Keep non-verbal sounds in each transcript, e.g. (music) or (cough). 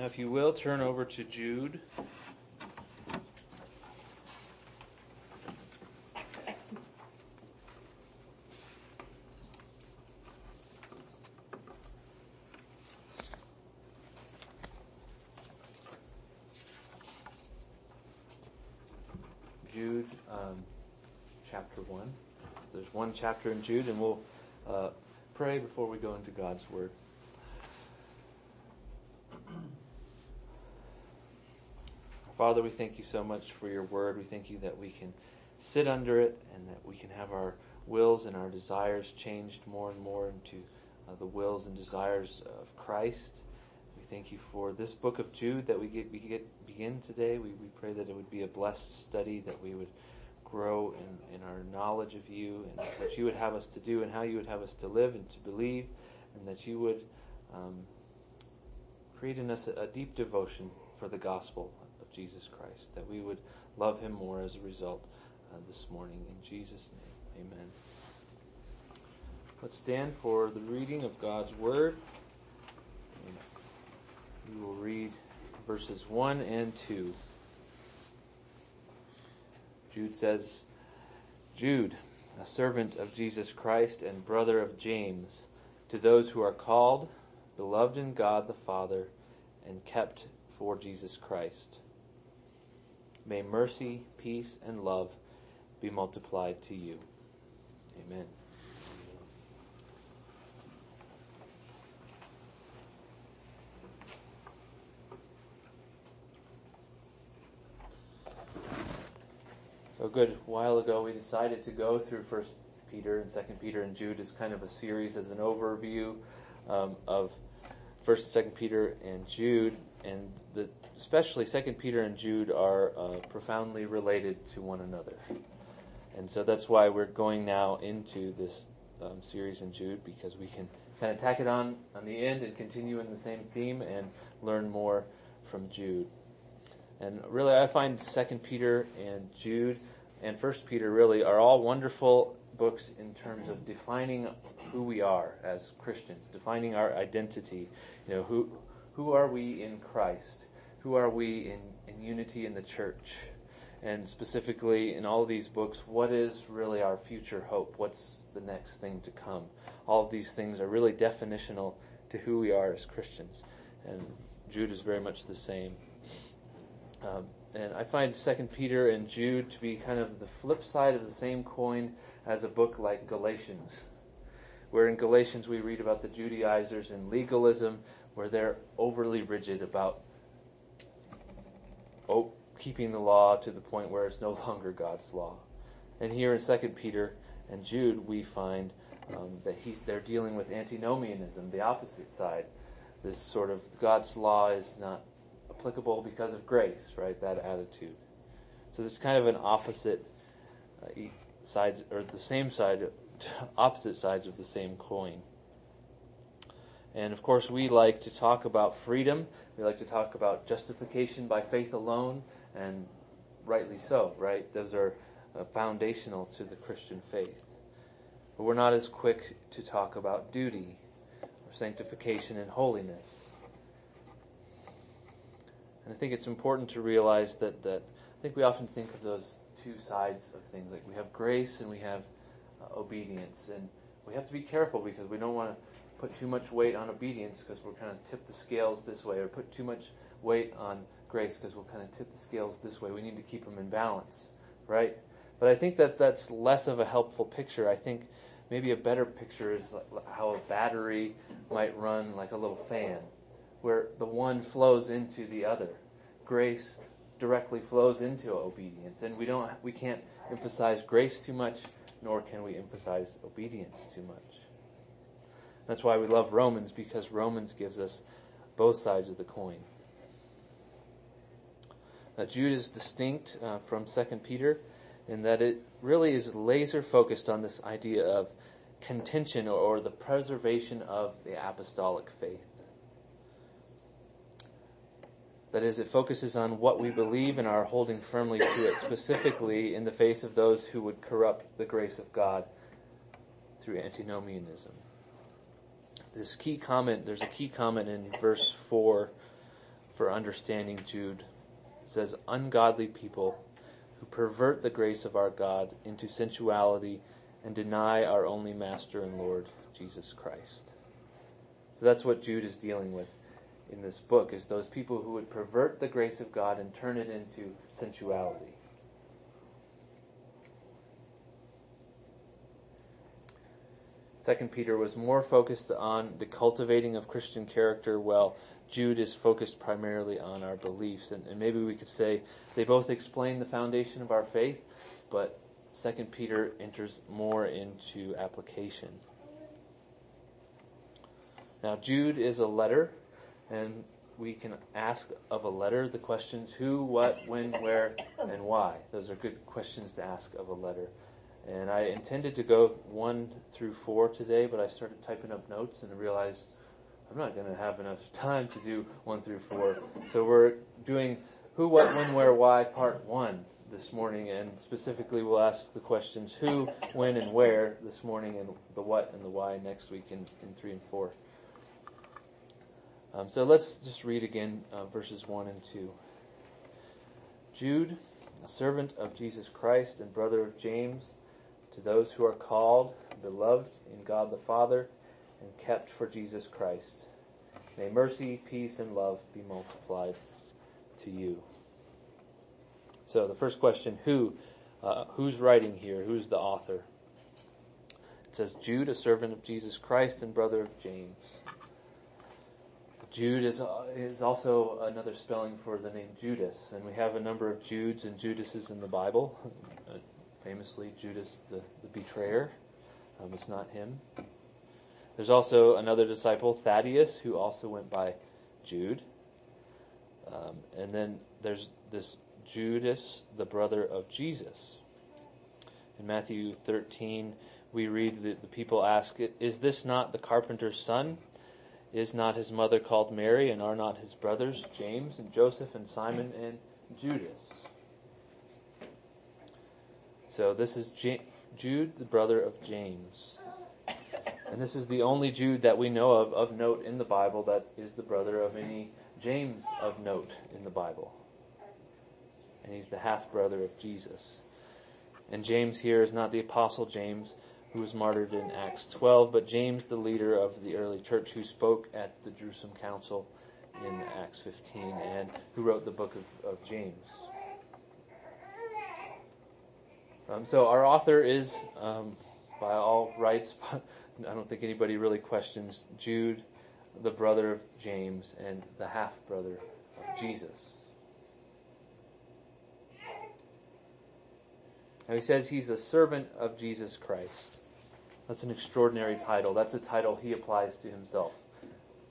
Now, if you will, turn over to Jude. Jude, um, chapter 1. So there's one chapter in Jude, and we'll uh, pray before we go into God's Word. Father, we thank you so much for your word. We thank you that we can sit under it and that we can have our wills and our desires changed more and more into uh, the wills and desires of Christ. We thank you for this book of Jude that we get, we get begin today. We, we pray that it would be a blessed study, that we would grow in, in our knowledge of you and what you would have us to do and how you would have us to live and to believe, and that you would um, create in us a, a deep devotion for the gospel Jesus Christ, that we would love him more as a result uh, this morning. In Jesus' name, amen. Let's stand for the reading of God's Word. We will read verses 1 and 2. Jude says, Jude, a servant of Jesus Christ and brother of James, to those who are called, beloved in God the Father, and kept for Jesus Christ. May mercy, peace, and love be multiplied to you. Amen. A good while ago, we decided to go through First Peter and Second Peter and Jude as kind of a series, as an overview um, of First and Second Peter and Jude, and the, especially Second Peter and Jude are uh, profoundly related to one another, and so that's why we're going now into this um, series in Jude because we can kind of tack it on on the end and continue in the same theme and learn more from Jude. And really, I find Second Peter and Jude and First Peter really are all wonderful books in terms of defining who we are as Christians, defining our identity. You know, who who are we in Christ? Who are we in, in unity in the church? And specifically in all these books, what is really our future hope? What's the next thing to come? All of these things are really definitional to who we are as Christians. And Jude is very much the same. Um, and I find Second Peter and Jude to be kind of the flip side of the same coin as a book like Galatians, where in Galatians we read about the Judaizers and legalism, where they're overly rigid about keeping the law to the point where it's no (laughs) longer God's law. And here in Second Peter and Jude, we find um, that he's they're dealing with antinomianism, the opposite side. This sort of God's law is not applicable because of grace, right? That attitude. So there's kind of an opposite uh, sides, or the same side, (laughs) opposite sides of the same coin. And of course, we like to talk about freedom. We like to talk about justification by faith alone, and rightly so, right? Those are uh, foundational to the Christian faith. But we're not as quick to talk about duty, or sanctification and holiness. And I think it's important to realize that, that I think we often think of those two sides of things. Like we have grace and we have uh, obedience. And we have to be careful because we don't want to put too much weight on obedience because we'll kind of tip the scales this way, or put too much weight on grace because we'll kind of tip the scales this way. We need to keep them in balance, right? But I think that that's less of a helpful picture. I think maybe a better picture is how a battery might run like a little fan where the one flows into the other. Grace directly flows into obedience, and we don't we can't emphasize grace too much, nor can we emphasize obedience too much. That's why we love Romans because Romans gives us both sides of the coin. Now, Jude is distinct uh, from Second Peter in that it really is laser focused on this idea of contention or, or the preservation of the apostolic faith. That is, it focuses on what we believe and are holding firmly to it, specifically in the face of those who would corrupt the grace of God through antinomianism. This key comment, there's a key comment in verse 4, for understanding Jude. It says, ungodly people who pervert the grace of our God into sensuality and deny our only Master and Lord, Jesus Christ. So that's what Jude is dealing with in this book, is those people who would pervert the grace of God and turn it into sensuality. Second Peter was more focused on the cultivating of Christian character, while Jude is focused primarily on our beliefs. And, and maybe we could say they both explain the foundation of our faith, but Second Peter enters more into application. Now, Jude is a letter, and we can ask of a letter the questions who, what, when, where, and why. Those are good questions to ask of a letter. And I intended to go one through four today, but I started typing up notes and realized I'm not going to have enough time to do one through four. So we're doing who, what, when, where, why, part one this morning, and specifically we'll ask the questions who, when, and where this morning, and the what and the why next week in, in three and four. Um, so let's just read again uh, verses one and two. Jude, a servant of Jesus Christ and brother of James, to those who are called, beloved in God the Father, and kept for Jesus Christ. May mercy, peace, and love be multiplied to you. So the first question, who, uh, who's writing here? Who's the author? It says Jude, a servant of Jesus Christ and brother of James. Jude is, uh, is also another spelling for the name Judas, and we have a number of Judes and Judases in the Bible. (laughs) Famously, Judas the, the betrayer. Um, it's not him. There's also another disciple, Thaddeus, who also went by Jude. Um, and then there's this Judas, the brother of Jesus. In Matthew 13, we read that the people ask, Is this not the carpenter's son? Is not his mother called Mary, and are not his brothers James and Joseph and Simon and Judas? So this is J- Jude, the brother of James. And this is the only Jude that we know of of note in the Bible that is the brother of any James of note in the Bible. And he's the half brother of Jesus. And James here is not the apostle James who was martyred in Acts 12, but James, the leader of the early church who spoke at the Jerusalem Council in Acts 15 and who wrote the book of, of James. Um, so our author is, um, by all rights, (laughs) I don't think anybody really questions Jude, the brother of James, and the half brother of Jesus. Now he says he's a servant of Jesus Christ. That's an extraordinary title. That's a title he applies to himself.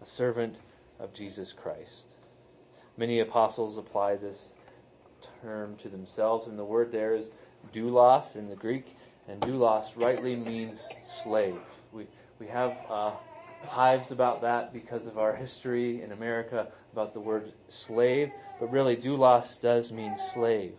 A servant of Jesus Christ. Many apostles apply this term to themselves, and the word there is doulos in the Greek, and doulos rightly means slave. We, we have uh, hives about that because of our history in America about the word slave, but really doulos does mean slave.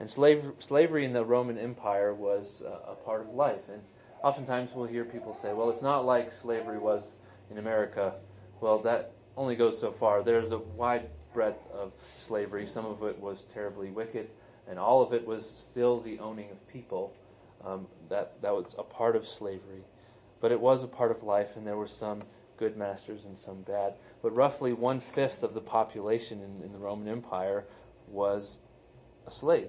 And slave, slavery in the Roman Empire was uh, a part of life. And oftentimes we'll hear people say, well, it's not like slavery was in America. Well, that only goes so far. There's a wide breadth of slavery. Some of it was terribly wicked, and all of it was still the owning of people. Um, that, that was a part of slavery. But it was a part of life, and there were some good masters and some bad. But roughly one fifth of the population in, in the Roman Empire was a slave.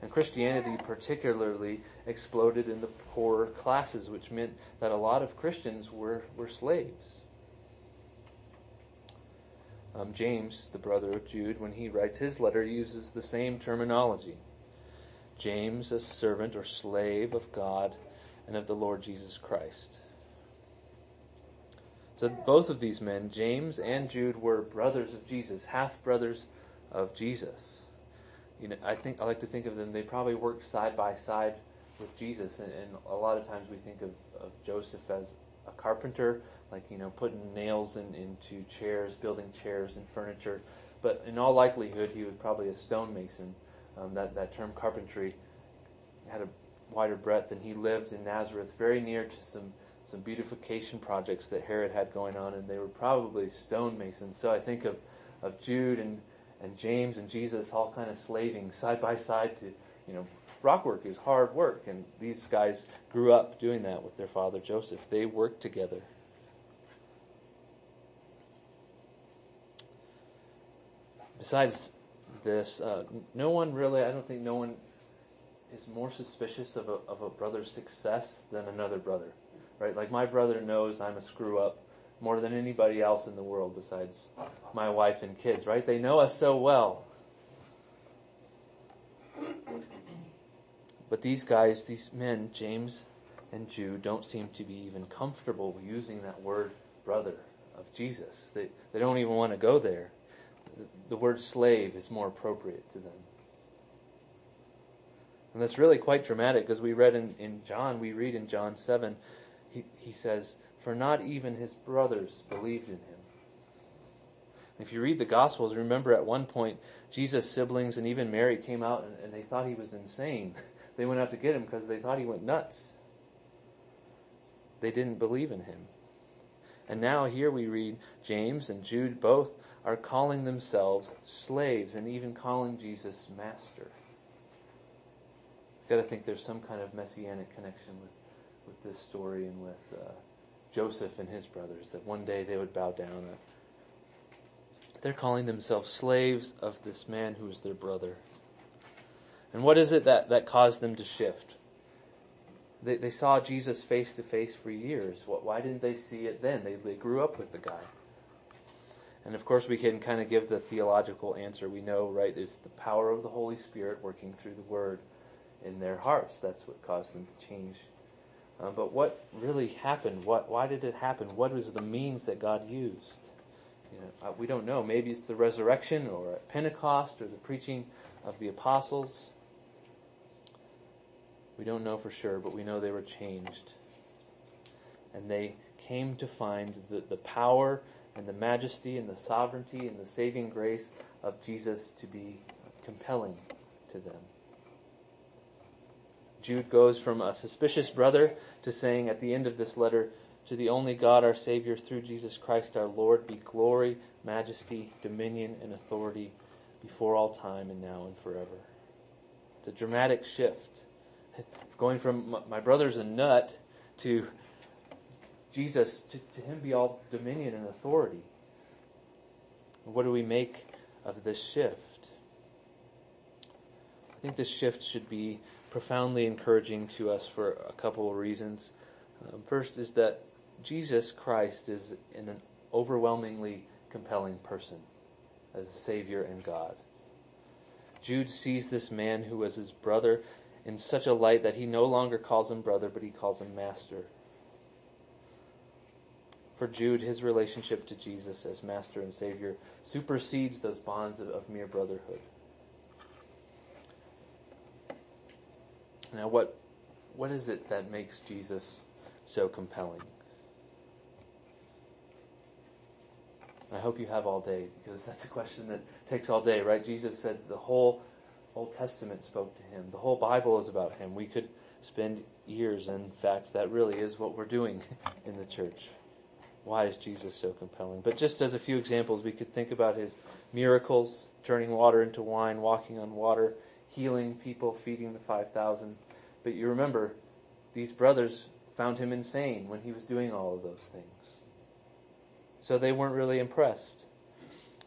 And Christianity particularly exploded in the poorer classes, which meant that a lot of Christians were, were slaves. Um, James, the brother of Jude, when he writes his letter, uses the same terminology. James, a servant or slave of God and of the Lord Jesus Christ. So both of these men, James and Jude, were brothers of Jesus, half brothers of Jesus. You know, I think I like to think of them. They probably worked side by side with Jesus, and, and a lot of times we think of, of, Joseph as a carpenter, like you know, putting nails in, into chairs, building chairs and furniture. But in all likelihood, he was probably a stonemason. Um, that that term carpentry had a wider breadth, and he lived in Nazareth, very near to some some beautification projects that Herod had going on, and they were probably stonemasons. So I think of, of Jude and, and James and Jesus all kind of slaving side by side to, you know, rock work is hard work, and these guys grew up doing that with their father Joseph. They worked together. Besides this, uh, no one really, I don't think no one is more suspicious of a, of a brother's success than another brother, right? Like my brother knows I'm a screw up more than anybody else in the world besides my wife and kids, right? They know us so well. But these guys, these men, James and Jude, don't seem to be even comfortable using that word brother of Jesus. They, they don't even want to go there. The, word slave is more appropriate to them. And that's really quite dramatic because we read in, in John, we read in John 7, he, he says, For not even his brothers believed in him. If you read the Gospels, remember at one point, Jesus' siblings and even Mary came out and, and they thought he was insane. (laughs) They went out to get him because they thought he went nuts. They didn't believe in him. And now here we read James and Jude both are calling themselves slaves and even calling Jesus master. Got to think there's some kind of messianic connection with, with this story and with uh, Joseph and his brothers that one day they would bow down. They're calling themselves slaves of this man who is their brother. And what is it that, that caused them to shift? They, they saw Jesus face to face for years. What, why didn't they see it then? They, they grew up with the guy. And of course, we can kind of give the theological answer. We know, right, it's the power of the Holy Spirit working through the Word in their hearts. That's what caused them to change. Uh, but what really happened? What? Why did it happen? What was the means that God used? You know, uh, we don't know. Maybe it's the resurrection, or Pentecost, or the preaching of the apostles. We don't know for sure, but we know they were changed. And they came to find the, the power and the majesty and the sovereignty and the saving grace of Jesus to be compelling to them. Jude goes from a suspicious brother to saying at the end of this letter, to the only God our Savior through Jesus Christ our Lord be glory, majesty, dominion, and authority before all time and now and forever. It's a dramatic shift. (laughs) Going from my brother's a nut to Jesus, to, to him be all dominion and authority. What do we make of this shift? I think this shift should be profoundly encouraging to us for a couple of reasons. Um, first is that Jesus Christ is an overwhelmingly compelling person as a Savior and God. Jude sees this man who was his brother in such a light that he no longer calls him brother, but he calls him master. For Jude, his relationship to Jesus as master and savior supersedes those bonds of, of mere brotherhood. Now, what, what is it that makes Jesus so compelling? I hope you have all day because that's a question that takes all day, right? Jesus said the whole Old Testament spoke to him. The whole Bible is about him. We could spend years, in fact, that really is what we're doing (laughs) in the church. Why is Jesus so compelling? But just as a few examples, we could think about his miracles, turning water into wine, walking on water, healing people, feeding the 5,000. But you remember, these brothers found him insane when he was doing all of those things. So they weren't really impressed.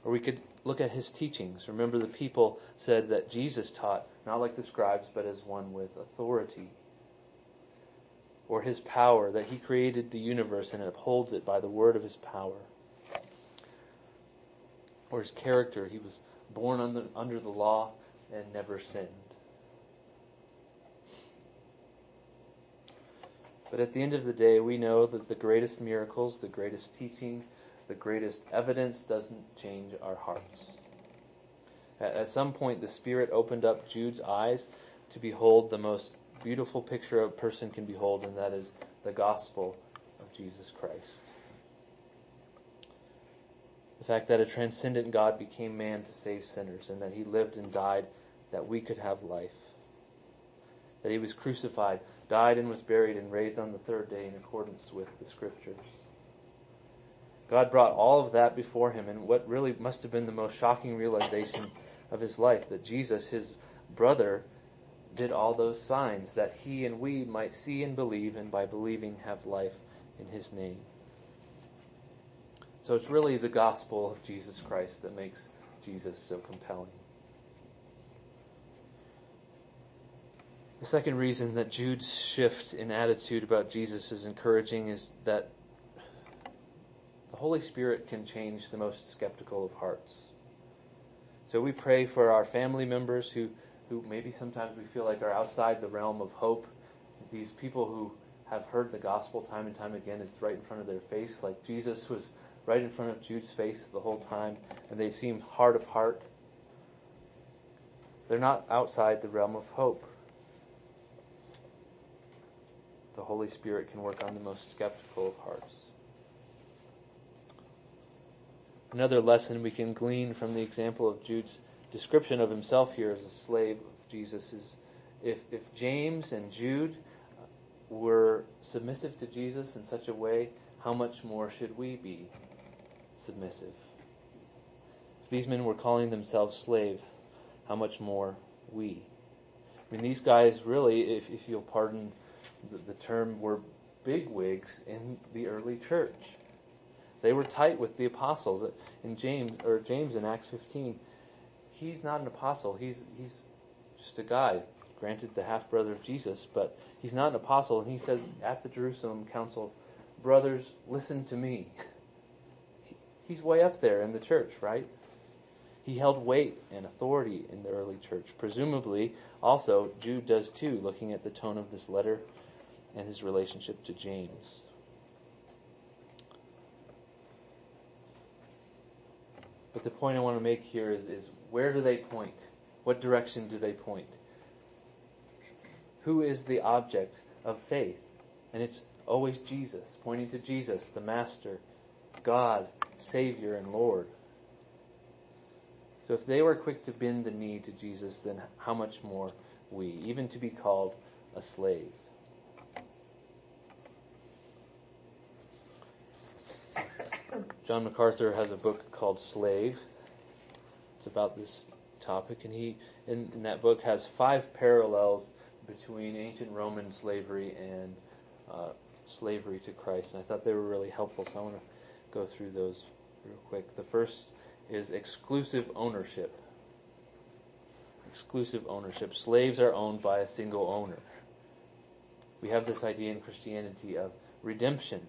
Or we could look at his teachings. Remember, the people said that Jesus taught not like the scribes, but as one with authority. Or his power, that he created the universe and upholds it by the word of his power. Or his character, he was born under, under the law and never sinned. But at the end of the day, we know that the greatest miracles, the greatest teaching, the greatest evidence doesn't change our hearts. At some point, the Spirit opened up Jude's eyes to behold the most beautiful picture a person can behold, and that is the gospel of Jesus Christ. The fact that a transcendent God became man to save sinners, and that he lived and died that we could have life. That he was crucified died and was buried and raised on the third day in accordance with the scriptures. God brought all of that before him and what really must have been the most shocking realization of his life that Jesus, his brother, did all those signs that he and we might see and believe and by believing have life in his name. So it's really the gospel of Jesus Christ that makes Jesus so compelling. The second reason that Jude's shift in attitude about Jesus is encouraging is that the Holy Spirit can change the most skeptical of hearts. So we pray for our family members who, who maybe sometimes we feel like are outside the realm of hope. These people who have heard the gospel time and time again, it's right in front of their face, like Jesus was right in front of Jude's face the whole time, and they seem hard of heart. They're not outside the realm of hope. The Holy Spirit can work on the most skeptical of hearts. Another lesson we can glean from the example of Jude's description of himself here as a slave of Jesus is if, if James and Jude were submissive to Jesus in such a way, how much more should we be submissive. If these men were calling themselves slaves, how much more we? I mean, these guys really, if, if you'll pardon the, the term, were bigwigs in the early church. They were tight with the apostles. In James, or James in Acts 15, he's not an apostle. He's, he's just a guy, granted the half brother of Jesus, but he's not an apostle. And he says at the Jerusalem council, brothers, listen to me. (laughs) he's way up there in the church, right? He held weight and authority in the early church. Presumably, also, Jude does too, looking at the tone of this letter and his relationship to James. But the point I want to make here is, is where do they point? What direction do they point? Who is the object of faith? And it's always Jesus, pointing to Jesus, the Master, God, Savior and Lord. So if they were quick to bend the knee to Jesus, then how much more we, even to be called a slave. John MacArthur has a book called Slave. It's about this topic, and he, in, in that book, has five parallels between ancient Roman slavery and uh, slavery to Christ. And I thought they were really helpful, so I want to go through those real quick. The first is exclusive ownership. Exclusive ownership. Slaves are owned by a single owner. We have this idea in Christianity of redemption.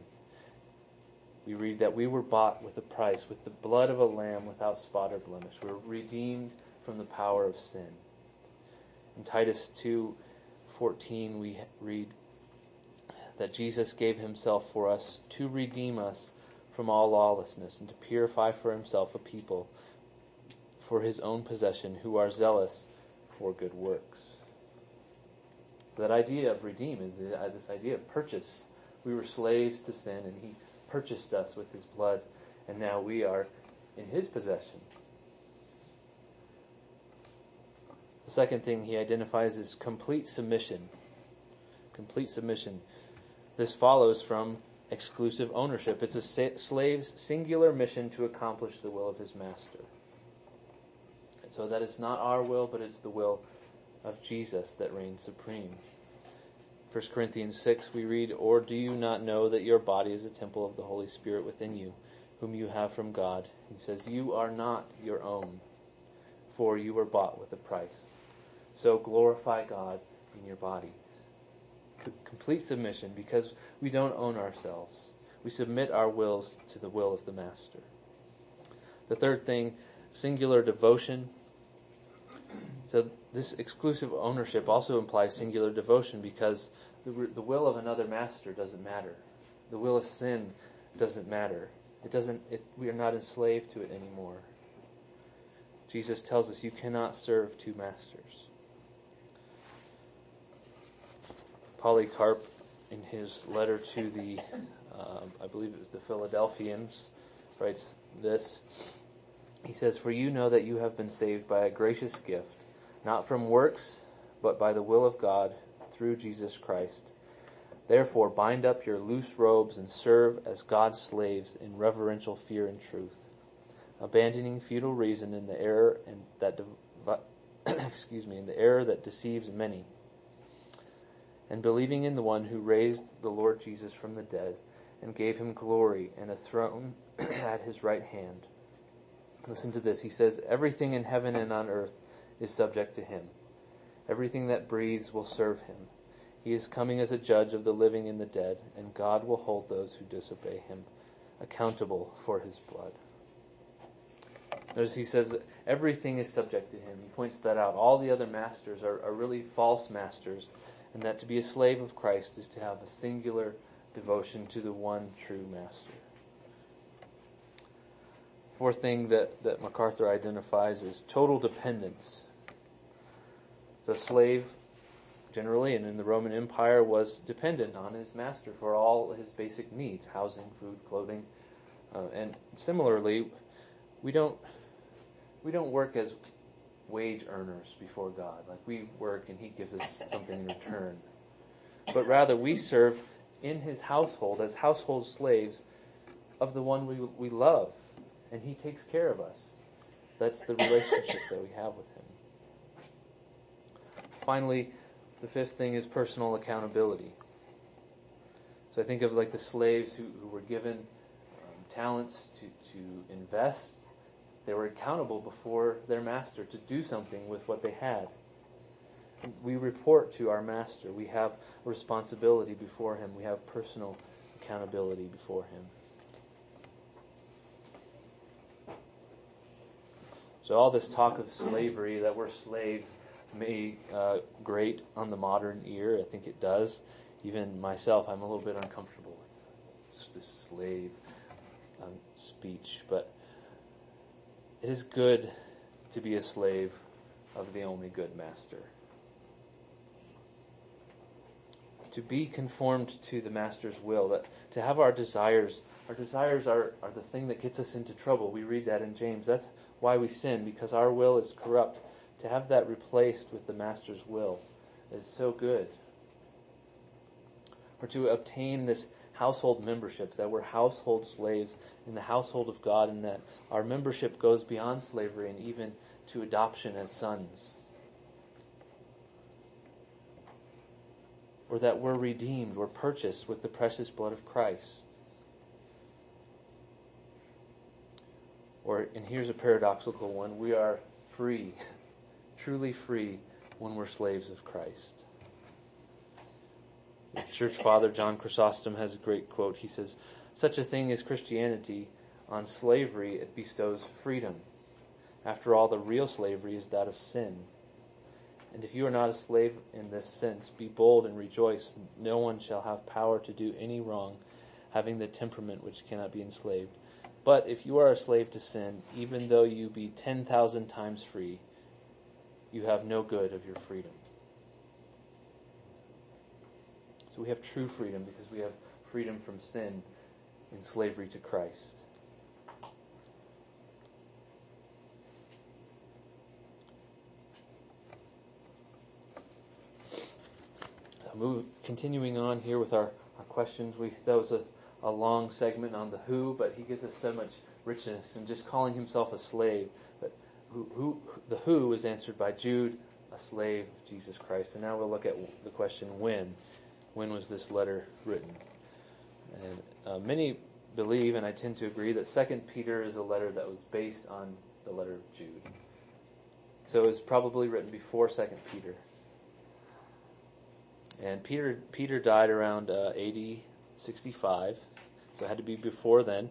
We read that we were bought with a price, with the blood of a lamb without spot or blemish. We we're redeemed from the power of sin. In Titus 2:14 we read that Jesus gave himself for us to redeem us from all lawlessness and to purify for himself a people for his own possession who are zealous for good works. So that idea of redeem is uh, this idea of purchase. We were slaves to sin and he purchased us with his blood and now we are in his possession. The second thing he identifies is complete submission. Complete submission. This follows from exclusive ownership. It's a slave's singular mission to accomplish the will of his master. And so that it's not our will, but it's the will of Jesus that reigns supreme. 1 Corinthians 6 we read, Or do you not know that your body is a temple of the Holy Spirit within you, whom you have from God? He says, You are not your own, for you were bought with a price. So glorify God in your body complete submission because we don't own ourselves. We submit our wills to the will of the Master. The third thing, singular devotion. So this exclusive ownership also implies singular devotion because the, will of another master doesn't matter. The will of sin doesn't matter. It doesn't, it, we are not enslaved to it anymore. Jesus tells us you cannot serve two masters. Polycarp, in his letter to the, uh, I believe it was the Philadelphians, writes this. He says, For you know that you have been saved by a gracious gift, not from works, but by the will of God through Jesus Christ. Therefore, bind up your loose robes and serve as God's slaves in reverential fear and truth, abandoning futile reason in the error and that (clears throat) excuse me in the error that deceives many, and believing in the one who raised the Lord Jesus from the dead and gave him glory and a throne (clears throat) at his right hand. Listen to this. He says, "Everything in heaven and on earth is subject to him. Everything that breathes will serve him." He is coming as a judge of the living and the dead, and God will hold those who disobey him accountable for his blood. Notice he says that everything is subject to him. He points that out. All the other masters are, are really false masters, and that to be a slave of Christ is to have a singular devotion to the one true master. Fourth thing that, that MacArthur identifies is total dependence. The slave generally and in the Roman Empire was dependent on his master for all his basic needs, housing, food, clothing. Uh, and similarly, we don't we don't work as wage earners before God. Like we work and he gives us something in return. But rather we serve in his household as household slaves of the one we we love and he takes care of us. That's the relationship that we have with him. Finally, the fifth thing is personal accountability. So I think of like the slaves who, who were given um, talents to, to invest. They were accountable before their master to do something with what they had. We report to our master. We have responsibility before him. We have personal accountability before him. So all this talk of slavery, that we're slaves, may uh, grate on the modern ear. I think it does. Even myself, I'm a little bit uncomfortable with this slave um, speech, but it is good to be a slave of the only good master. To be conformed to the master's will, that to have our desires, our desires are, are the thing that gets us into trouble. We read that in James. That's why we sin, because our will is corrupt to have that replaced with the Master's will is so good. Or to obtain this household membership, that we're household slaves in the household of God, and that our membership goes beyond slavery and even to adoption as sons. Or that we're redeemed, we're purchased with the precious blood of Christ. Or, and here's a paradoxical one, we are free (laughs) truly free when we're slaves of Christ. Church father John Chrysostom has a great quote. He says, Such a thing as Christianity, on slavery it bestows freedom. After all, the real slavery is that of sin. And if you are not a slave in this sense, be bold and rejoice. No one shall have power to do any wrong, having the temperament which cannot be enslaved. But if you are a slave to sin, even though you be ten thousand times free, you have no good of your freedom. So we have true freedom because we have freedom from sin and slavery to Christ. Uh, move, continuing on here with our, our questions, we that was a, a long segment on the who, but he gives us so much richness in just calling himself a slave who, who, the who is answered by Jude, a slave of Jesus Christ. And now we'll look at the question when. When was this letter written? And uh, many believe, and I tend to agree, that Second Peter is a letter that was based on the letter of Jude. So it was probably written before Second Peter. And Peter Peter died around uh, AD 65, so it had to be before then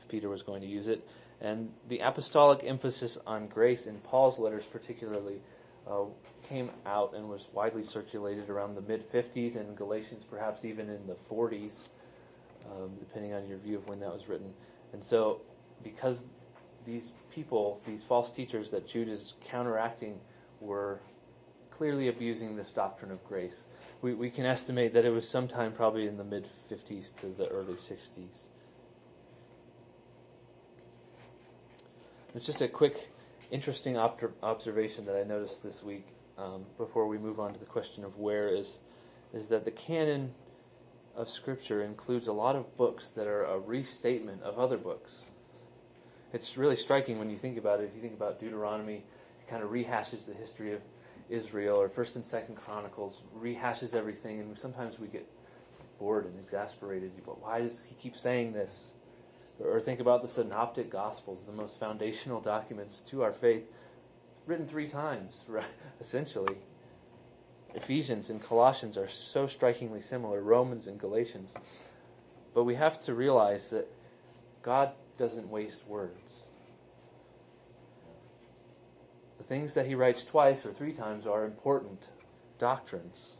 if Peter was going to use it. And the apostolic emphasis on grace in Paul's letters, particularly, uh, came out and was widely circulated around the mid 50s, and Galatians perhaps even in the 40s, um, depending on your view of when that was written. And so, because these people, these false teachers that Jude is counteracting, were clearly abusing this doctrine of grace, we, we can estimate that it was sometime probably in the mid 50s to the early 60s. It's just a quick, interesting op- observation that I noticed this week um, before we move on to the question of where is is that the canon of Scripture includes a lot of books that are a restatement of other books. It's really striking when you think about it. If you think about Deuteronomy, it kind of rehashes the history of Israel, or First and Second Chronicles rehashes everything, and sometimes we get bored and exasperated. But why does he keep saying this? Or think about the Synoptic Gospels, the most foundational documents to our faith, written three times, (laughs) right, essentially. Ephesians and Colossians are so strikingly similar, Romans and Galatians. But we have to realize that God doesn't waste words. The things that he writes twice or three times are important doctrines.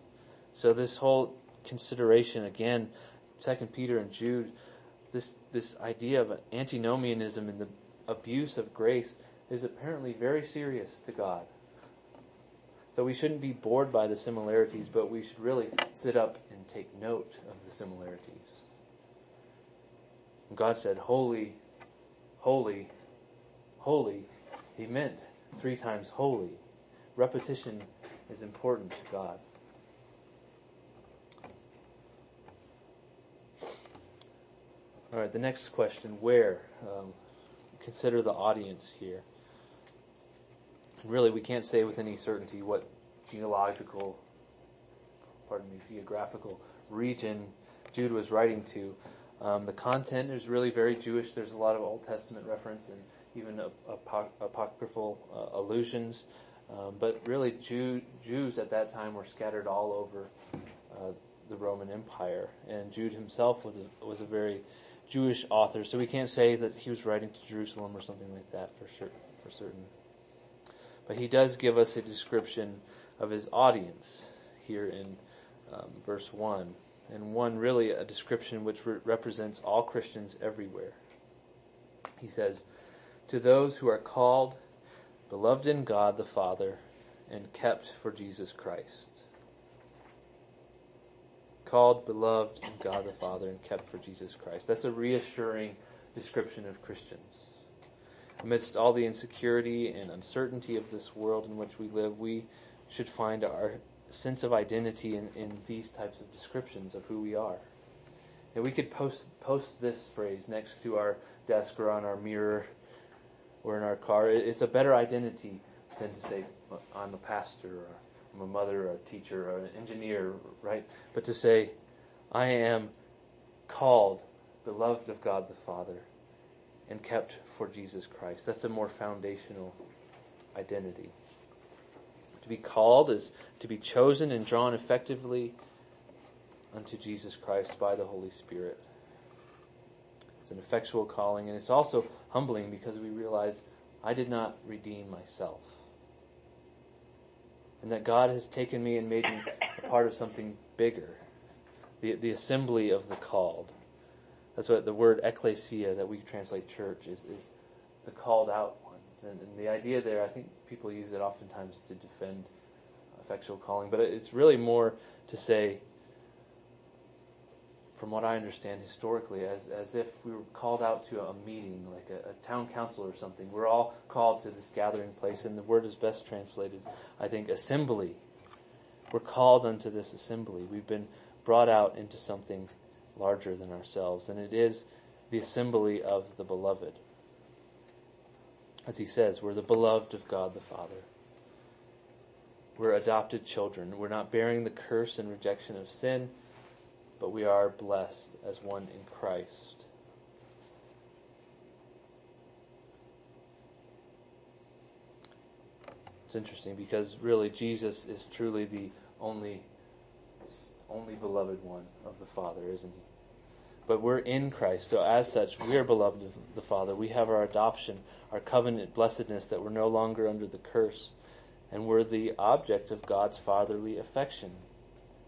So this whole consideration again, Second Peter and Jude, this this idea of antinomianism and the abuse of grace is apparently very serious to God. So we shouldn't be bored by the similarities, but we should really sit up and take note of the similarities. God said, Holy, holy, holy. He meant three times holy. Repetition is important to God. All right, the next question where? Um, consider the audience here. And Really, we can't say with any certainty what geological, pardon me, geographical region Jude was writing to. Um, the content is really very Jewish. There's a lot of Old Testament reference and even apocryphal uh, allusions. Um, but really, Jew, Jews at that time were scattered all over uh, the Roman Empire, and Jude himself was a, was a very Jewish author, so we can't say that he was writing to Jerusalem or something like that for sure, for certain. But he does give us a description of his audience here in um, verse one, and one really a description which re- represents all Christians everywhere. He says, "To those who are called, beloved in God the Father, and kept for Jesus Christ." Called, beloved in God the Father, and kept for Jesus Christ. That's a reassuring description of Christians. Amidst all the insecurity and uncertainty of this world in which we live, we should find our sense of identity in, in these types of descriptions of who we are. And we could post post this phrase next to our desk or on our mirror or in our car. It's a better identity than to say, I'm a pastor or I'm a mother, a teacher, an engineer, right? But to say, I am called, beloved of God the Father, and kept for Jesus Christ. That's a more foundational identity. To be called is to be chosen and drawn effectively unto Jesus Christ by the Holy Spirit. It's an effectual calling, and it's also humbling because we realize I did not redeem myself and that God has taken me and made me a part of something bigger. The, the assembly of the called. That's what the word ecclesia that we translate church is, is the called out ones. And, and the idea there, I think people use it oftentimes to defend effectual calling, but it's really more to say from what I understand historically, as, as if we were called out to a meeting, like a, a, town council or something. We're all called to this gathering place, and the word is best translated, I think, assembly. We're called unto this assembly. We've been brought out into something larger than ourselves, and it is the assembly of the beloved. As he says, we're the beloved of God the Father. We're adopted children. We're not bearing the curse and rejection of sin but we are blessed as one in Christ. It's interesting because really Jesus is truly the only only beloved one of the Father, isn't he? But we're in Christ, so as such, we are beloved of the Father. We have our adoption, our covenant blessedness that we're no longer under the curse, and we're the object of God's fatherly affection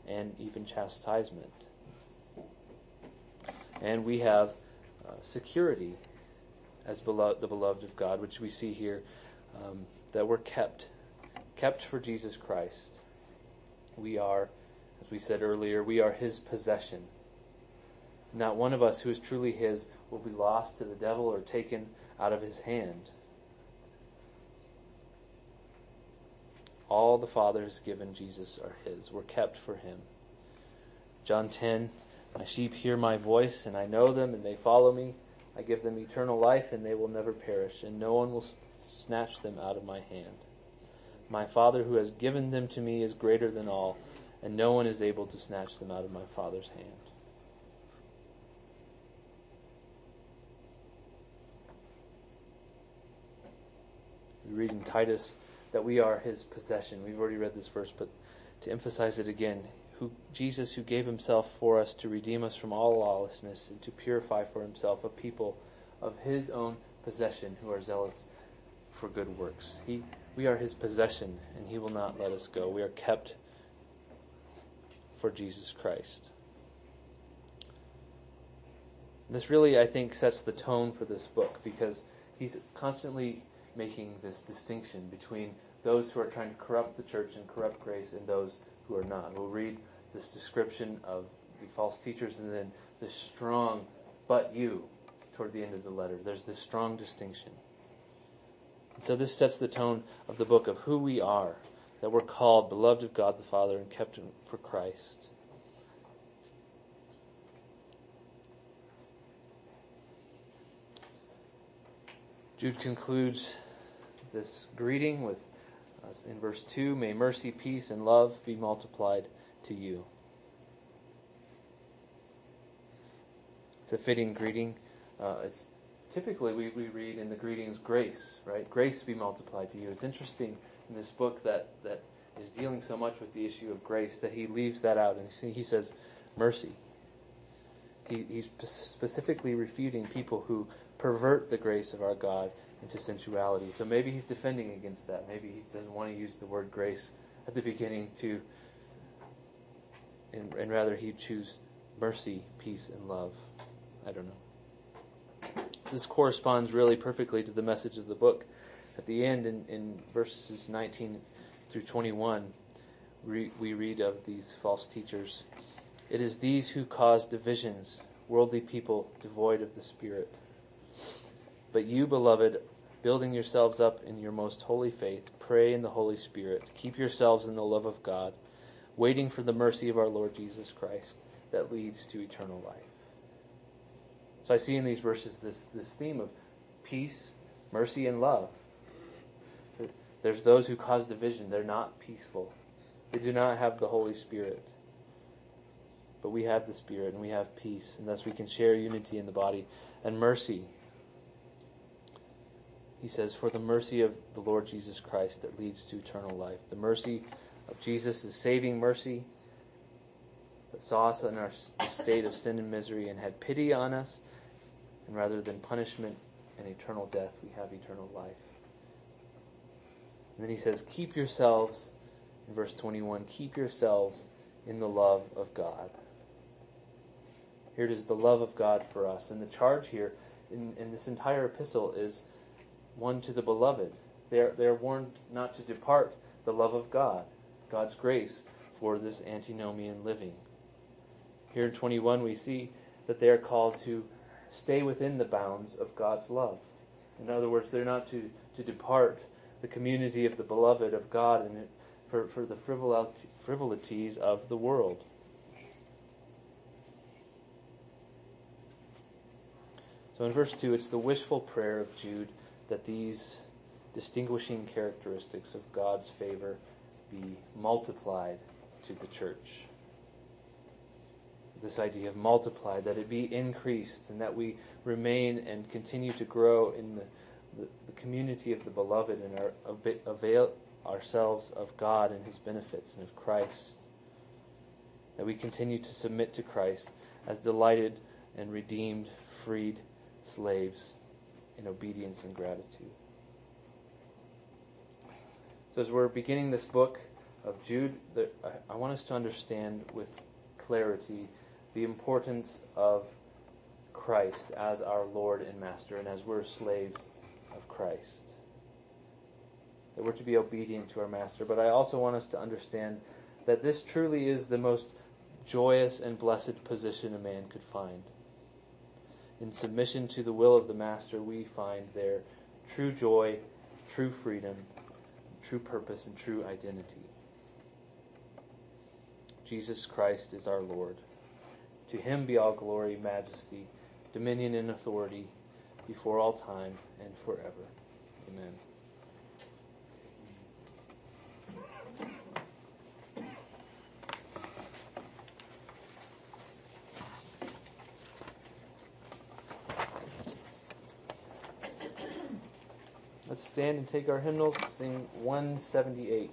and even chastisement and we have uh, security as the beloved of God, which we see here um, that we're kept, kept for Jesus Christ. We are, as we said earlier, we are His possession. Not one of us who is truly His will be lost to the devil or taken out of His hand. All the Father has given Jesus are His. We're kept for Him. John 10, my sheep hear my voice and I know them and they follow me. I give them eternal life and they will never perish and no one will snatch them out of my hand. My Father who has given them to me is greater than all and no one is able to snatch them out of my Father's hand. We read in Titus that we are his possession. We've already read this verse, but to emphasize it again, who Jesus who gave himself for us to redeem us from all lawlessness and to purify for himself a people of his own possession who are zealous for good works. He we are his possession and he will not let us go. We are kept for Jesus Christ. This really, I think, sets the tone for this book because he's constantly making this distinction between those who are trying to corrupt the church and corrupt grace and those who are not. We'll read this description of the false teachers and then the strong, but you, toward the end of the letter. There's this strong distinction. And so this sets the tone of the book of who we are, that we're called beloved of God the Father and kept for Christ. Jude concludes this greeting with uh, in verse 2 May mercy, peace, and love be multiplied to you. It's a fitting greeting. Uh, it's typically we, we read in the greetings grace, right? Grace be multiplied to you. It's interesting in this book that, that is dealing so much with the issue of grace that he leaves that out and he says mercy. He, he's specifically refuting people who pervert the grace of our God into sensuality. So maybe he's defending against that. Maybe he doesn't want to use the word grace at the beginning to, and, and rather he'd choose mercy, peace, and love. I don't know. This corresponds really perfectly to the message of the book. At the end, in, in verses 19 through 21, we, we read of these false teachers. It is these who cause divisions, worldly people devoid of the Spirit. But you, beloved, building yourselves up in your most holy faith, pray in the Holy Spirit. Keep yourselves in the love of God, waiting for the mercy of our Lord Jesus Christ that leads to eternal life. So I see in these verses this, this theme of peace, mercy, and love. There's those who cause division. They're not peaceful. They do not have the Holy Spirit. But we have the Spirit and we have peace, and thus we can share unity in the body. And mercy, he says, for the mercy of the Lord Jesus Christ that leads to eternal life. The mercy of Jesus saving mercy that saw us in our state of sin and misery and had pity on us. And rather than punishment and eternal death, we have eternal life. And then he says, keep yourselves, in verse 21, keep yourselves in the love of God. Here it is the love of God for us. And the charge here in, in this entire epistle is one to the beloved. They're, they're warned not to depart the love of God, God's grace for this antinomian living. Here in 21, we see that they are called to stay within the bounds of God's love. In other words, they're not to, to depart the community of the beloved of God and for, for the frivolities of the world. So in verse 2, it's the wishful prayer of Jude that these distinguishing characteristics of God's favor be multiplied to the church. This idea of multiplied, that it be increased, and that we remain and continue to grow in the, the, the community of the beloved and avail ourselves of God and His benefits and of Christ. That we continue to submit to Christ as delighted and redeemed, freed slaves in obedience and gratitude. So, as we're beginning this book of Jude, I want us to understand with clarity the importance of Christ as our Lord and Master, and as we're slaves of Christ. That we're to be obedient to our Master. But I also want us to understand that this truly is the most joyous and blessed position a man could find in submission to the will of the Master, we find there true joy, true freedom, true purpose, and true identity. Jesus Christ is our Lord. To him be all glory, majesty, dominion, and authority before all time and forever. Amen. Let's stand and take our hymnals, sing 178.